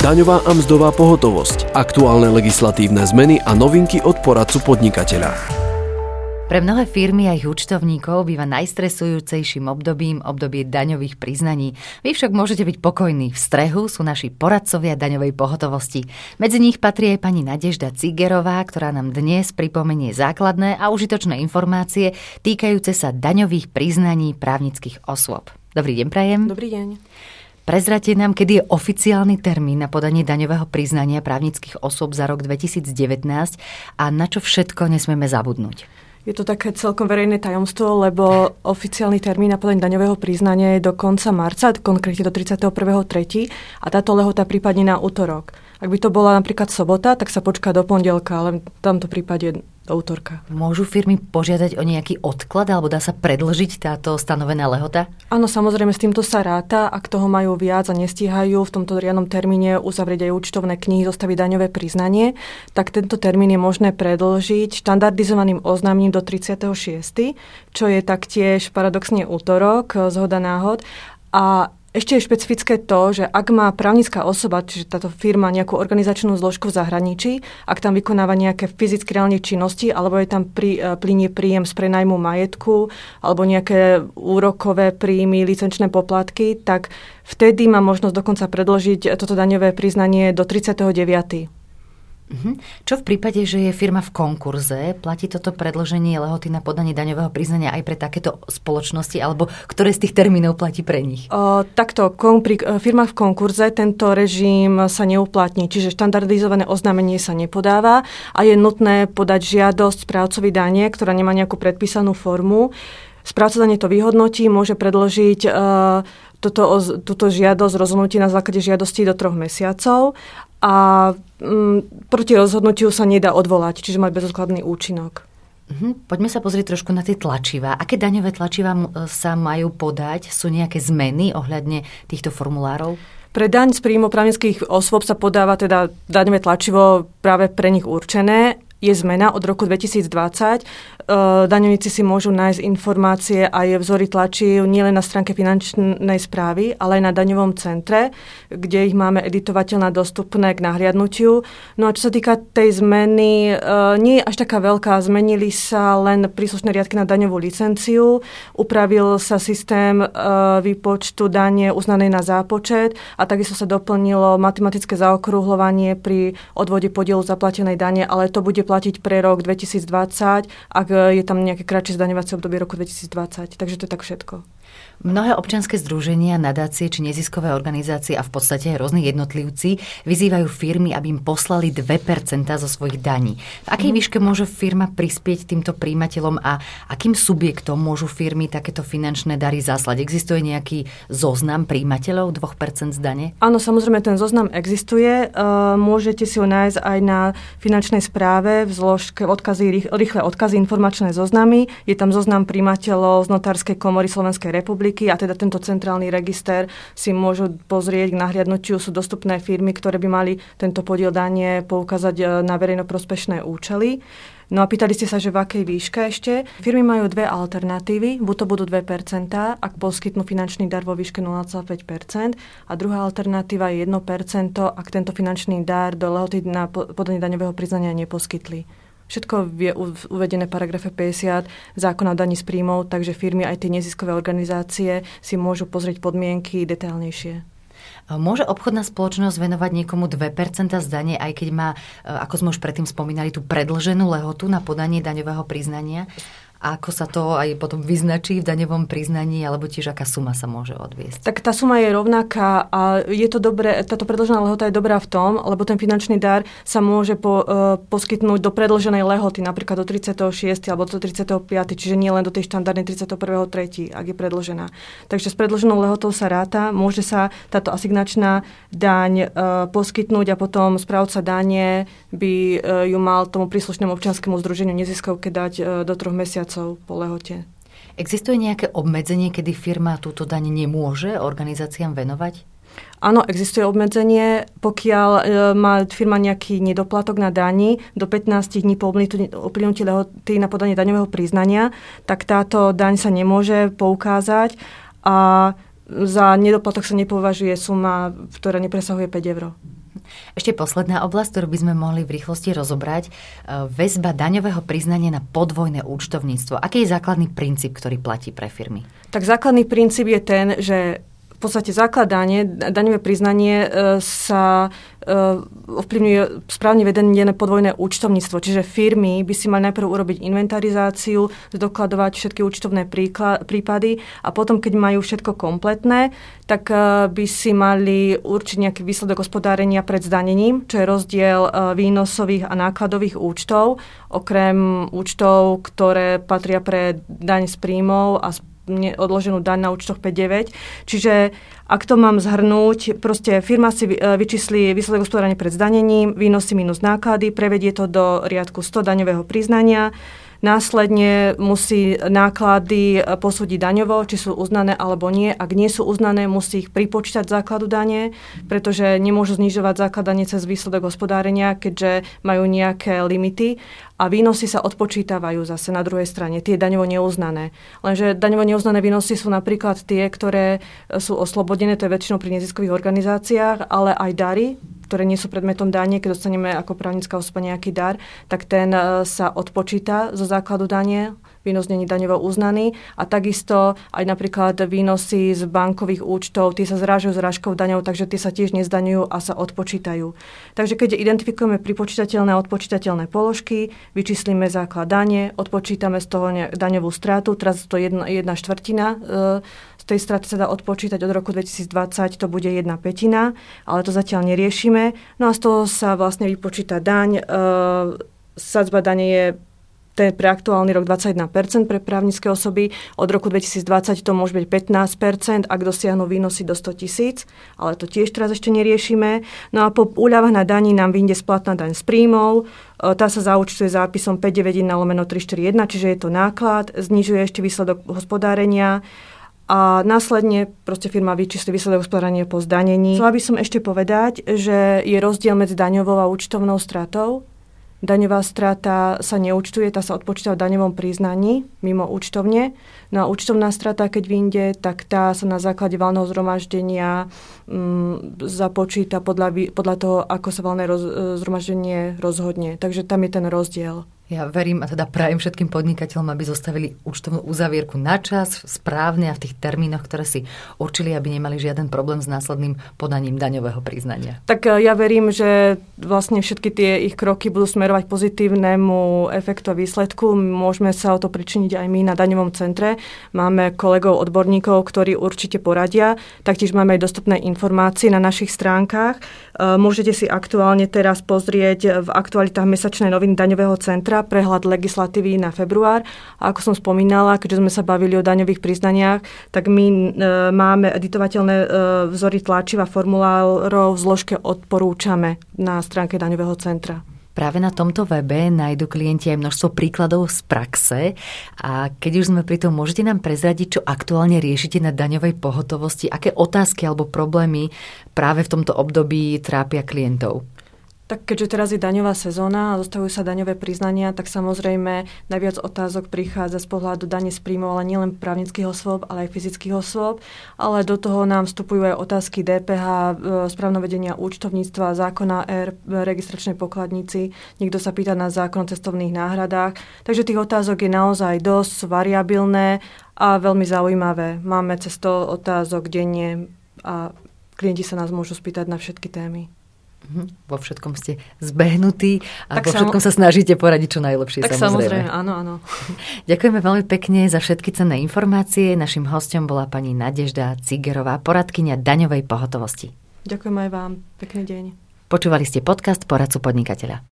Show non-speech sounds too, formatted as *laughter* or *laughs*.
daňová a mzdová pohotovosť, aktuálne legislatívne zmeny a novinky od poradcu podnikateľa. Pre mnohé firmy a ich účtovníkov býva najstresujúcejším obdobím obdobie daňových priznaní. Vy však môžete byť pokojní. V strehu sú naši poradcovia daňovej pohotovosti. Medzi nich patrí aj pani Nadežda Cigerová, ktorá nám dnes pripomenie základné a užitočné informácie týkajúce sa daňových priznaní právnických osôb. Dobrý deň, Prajem. Dobrý deň. Prezrate nám, kedy je oficiálny termín na podanie daňového priznania právnických osôb za rok 2019 a na čo všetko nesmieme zabudnúť. Je to také celkom verejné tajomstvo, lebo oficiálny termín na podanie daňového priznania je do konca marca, konkrétne do 31.3. a táto lehota prípadne na útorok. Ak by to bola napríklad sobota, tak sa počká do pondelka, ale v tomto prípade do útorka. Môžu firmy požiadať o nejaký odklad alebo dá sa predlžiť táto stanovená lehota? Áno, samozrejme, s týmto sa ráta. Ak toho majú viac a nestíhajú v tomto riadnom termíne uzavrieť aj účtovné knihy, zostaviť daňové priznanie, tak tento termín je možné predlžiť štandardizovaným oznámením do 36., čo je taktiež paradoxne útorok, zhoda náhod. A ešte je špecifické to, že ak má právnická osoba, čiže táto firma nejakú organizačnú zložku v zahraničí, ak tam vykonáva nejaké fyzické reálne činnosti, alebo je tam prí, e, plinie príjem z prenajmu majetku, alebo nejaké úrokové príjmy, licenčné poplatky, tak vtedy má možnosť dokonca predložiť toto daňové priznanie do 39. Uh-huh. Čo v prípade, že je firma v konkurze, platí toto predloženie lehoty na podanie daňového priznania aj pre takéto spoločnosti, alebo ktoré z tých termínov platí pre nich? O, takto, kom, pri e, firmách v konkurze tento režim sa neuplatní, čiže štandardizované oznámenie sa nepodáva a je nutné podať žiadosť správcovi dane, ktorá nemá nejakú predpísanú formu. Správca dane to vyhodnotí, môže predložiť uh, toto, túto žiadosť, rozhodnutie na základe žiadosti do troch mesiacov a mm, proti rozhodnutiu sa nedá odvolať, čiže má bezodkladný účinok. Mhm. Poďme sa pozrieť trošku na tie tlačivá. Aké daňové tlačivá sa majú podať? Sú nejaké zmeny ohľadne týchto formulárov? Pre daň z príjmu právnických osôb sa podáva teda daňové tlačivo práve pre nich určené je zmena od roku 2020. Daňovníci si môžu nájsť informácie a je vzory tlačí nielen na stránke finančnej správy, ale aj na daňovom centre, kde ich máme editovateľná dostupné k nahliadnutiu. No a čo sa týka tej zmeny, nie je až taká veľká. Zmenili sa len príslušné riadky na daňovú licenciu, upravil sa systém výpočtu dane uznanej na zápočet a takisto sa doplnilo matematické zaokrúhľovanie pri odvode podielu zaplatenej dane, ale to bude platiť pre rok 2020, ak je tam nejaké kratšie zdaňovacie obdobie roku 2020. Takže to je tak všetko. Mnohé občianske združenia, nadácie či neziskové organizácie a v podstate aj rôzni jednotlivci vyzývajú firmy, aby im poslali 2% zo svojich daní. V akej mm. výške môže firma prispieť týmto príjimateľom a akým subjektom môžu firmy takéto finančné dary zaslať? Existuje nejaký zoznam príjimateľov 2% z dane? Áno, samozrejme, ten zoznam existuje. Môžete si ho nájsť aj na finančnej správe v zložke odkazy, rýchle odkazy, informačné zoznamy. Je tam zoznam príjimateľov z Notárskej komory Slovenskej republiky a teda tento centrálny register si môžu pozrieť k nahliadnutiu. Sú dostupné firmy, ktoré by mali tento podiel danie poukázať e, na verejnoprospešné účely. No a pýtali ste sa, že v akej výške ešte. Firmy majú dve alternatívy. Buď to budú 2%, ak poskytnú finančný dar vo výške 0,5%. A druhá alternatíva je 1%, ak tento finančný dar do lehoty na podanie daňového priznania neposkytli. Všetko je uvedené v paragrafe 50 zákona o daní z príjmov, takže firmy aj tie neziskové organizácie si môžu pozrieť podmienky detailnejšie. Môže obchodná spoločnosť venovať niekomu 2% zdanie, aj keď má, ako sme už predtým spomínali, tú predlženú lehotu na podanie daňového priznania? Ako sa to aj potom vyznačí v daňovom priznaní, alebo tiež aká suma sa môže odviesť? Tak tá suma je rovnaká a je to dobré, táto predlžená lehota je dobrá v tom, lebo ten finančný dar sa môže po, uh, poskytnúť do predlženej lehoty, napríklad do 36. alebo do 35. Čiže nie len do tej štandardnej 31.3., ak je predlžená. Takže s predlženou lehotou sa ráta, môže sa táto asignačná daň uh, poskytnúť a potom správca dane by uh, ju mal tomu príslušnému občianskému združeniu neziskovke dať uh, do troch mesiacov mesiacov po lehote. Existuje nejaké obmedzenie, kedy firma túto daň nemôže organizáciám venovať? Áno, existuje obmedzenie. Pokiaľ e, má firma nejaký nedoplatok na dani do 15 dní po uplynutí lehoty na podanie daňového priznania, tak táto daň sa nemôže poukázať a za nedoplatok sa nepovažuje suma, ktorá nepresahuje 5 eur. Ešte posledná oblasť, ktorú by sme mohli v rýchlosti rozobrať, e, väzba daňového priznania na podvojné účtovníctvo. Aký je základný princíp, ktorý platí pre firmy? Tak základný princíp je ten, že podstate základanie, daňové priznanie e, sa e, ovplyvňuje správne vedené podvojné účtovníctvo. Čiže firmy by si mali najprv urobiť inventarizáciu, zdokladovať všetky účtovné prípady a potom, keď majú všetko kompletné, tak e, by si mali určiť nejaký výsledok hospodárenia pred zdanením, čo je rozdiel výnosových a nákladových účtov, okrem účtov, ktoré patria pre daň z príjmov a odloženú daň na účtoch 5.9. Čiže ak to mám zhrnúť, proste firma si e, vyčísli výsledok hospodárenia pred zdanením, výnosy minus náklady, prevedie to do riadku 100 daňového priznania, Následne musí náklady posúdiť daňovo, či sú uznané alebo nie. Ak nie sú uznané, musí ich pripočítať základu dane, pretože nemôžu znižovať základ cez výsledok hospodárenia, keďže majú nejaké limity a výnosy sa odpočítavajú zase na druhej strane, tie daňovo neuznané. Lenže daňovo neuznané výnosy sú napríklad tie, ktoré sú oslobodené, to je väčšinou pri neziskových organizáciách, ale aj dary, ktoré nie sú predmetom dane, keď dostaneme ako právnická osoba nejaký dar, tak ten e, sa odpočíta zo základu dane, výnos není daňovo uznaný a takisto aj napríklad výnosy z bankových účtov, tie sa zrážajú zrážkou daňou, takže tie sa tiež nezdaňujú a sa odpočítajú. Takže keď identifikujeme pripočítateľné a odpočítateľné položky, vyčíslime základ dane, odpočítame z toho daňovú stratu, teraz to jedna, jedna štvrtina e, tej straty sa dá odpočítať od roku 2020, to bude jedna petina, ale to zatiaľ neriešime. No a z toho sa vlastne vypočíta daň. E, sadzba dane je ten pre aktuálny rok 21% pre právnické osoby. Od roku 2020 to môže byť 15%, ak dosiahnu výnosy do 100 tisíc, ale to tiež teraz ešte neriešime. No a po úľavách na daní nám vyjde splatná daň z príjmov. E, tá sa zaučtuje zápisom 591 lomeno 341, čiže je to náklad, znižuje ešte výsledok hospodárenia a následne proste firma vyčísli výsledok hospodárenia po zdanení. Chcela by som ešte povedať, že je rozdiel medzi daňovou a účtovnou stratou. Daňová strata sa neúčtuje, tá sa odpočíta v daňovom priznaní mimo účtovne. No a účtovná strata, keď vyjde, tak tá sa na základe valného zhromaždenia mm, započíta podľa, podľa toho, ako sa valné roz, zhromaždenie rozhodne. Takže tam je ten rozdiel. Ja verím a teda prajem všetkým podnikateľom, aby zostavili účtovnú uzavierku na čas, správne a v tých termínoch, ktoré si určili, aby nemali žiaden problém s následným podaním daňového priznania. Tak e, ja verím, že vlastne všetky tie ich kroky budú smerovať pozitívnemu efektu a výsledku. Môžeme sa o to pričiniť aj my na daňovom centre. Máme kolegov odborníkov, ktorí určite poradia. Taktiež máme aj dostupné informácie na našich stránkach. E, môžete si aktuálne teraz pozrieť v aktualitách mesačnej noviny daňového centra prehľad legislatívy na február. A ako som spomínala, keďže sme sa bavili o daňových priznaniach, tak my e, máme editovateľné e, vzory tlačiva formulárov v zložke odporúčame na stránke daňového centra. Práve na tomto webe nájdu klienti aj množstvo príkladov z praxe a keď už sme pri tom, môžete nám prezradiť, čo aktuálne riešite na daňovej pohotovosti, aké otázky alebo problémy práve v tomto období trápia klientov? Tak keďže teraz je daňová sezóna a zostavujú sa daňové priznania, tak samozrejme najviac otázok prichádza z pohľadu dane z príjmov, ale nielen právnických osôb, ale aj fyzických osôb. Ale do toho nám vstupujú aj otázky DPH, e, správnovedenia účtovníctva, zákona R, registračnej pokladnici. Niekto sa pýta na zákon o cestovných náhradách. Takže tých otázok je naozaj dosť, variabilné a veľmi zaujímavé. Máme cez to otázok denne a klienti sa nás môžu spýtať na všetky témy. Mhm. Vo všetkom ste zbehnutí a tak vo všetkom sa snažíte poradiť čo najlepšie. Tak samozrejme, samozrejme áno, áno. *laughs* Ďakujeme veľmi pekne za všetky cenné informácie. Našim hostom bola pani Nadežda Cigerová, poradkynia daňovej pohotovosti. Ďakujem aj vám. Pekný deň. Počúvali ste podcast Poradcu podnikateľa.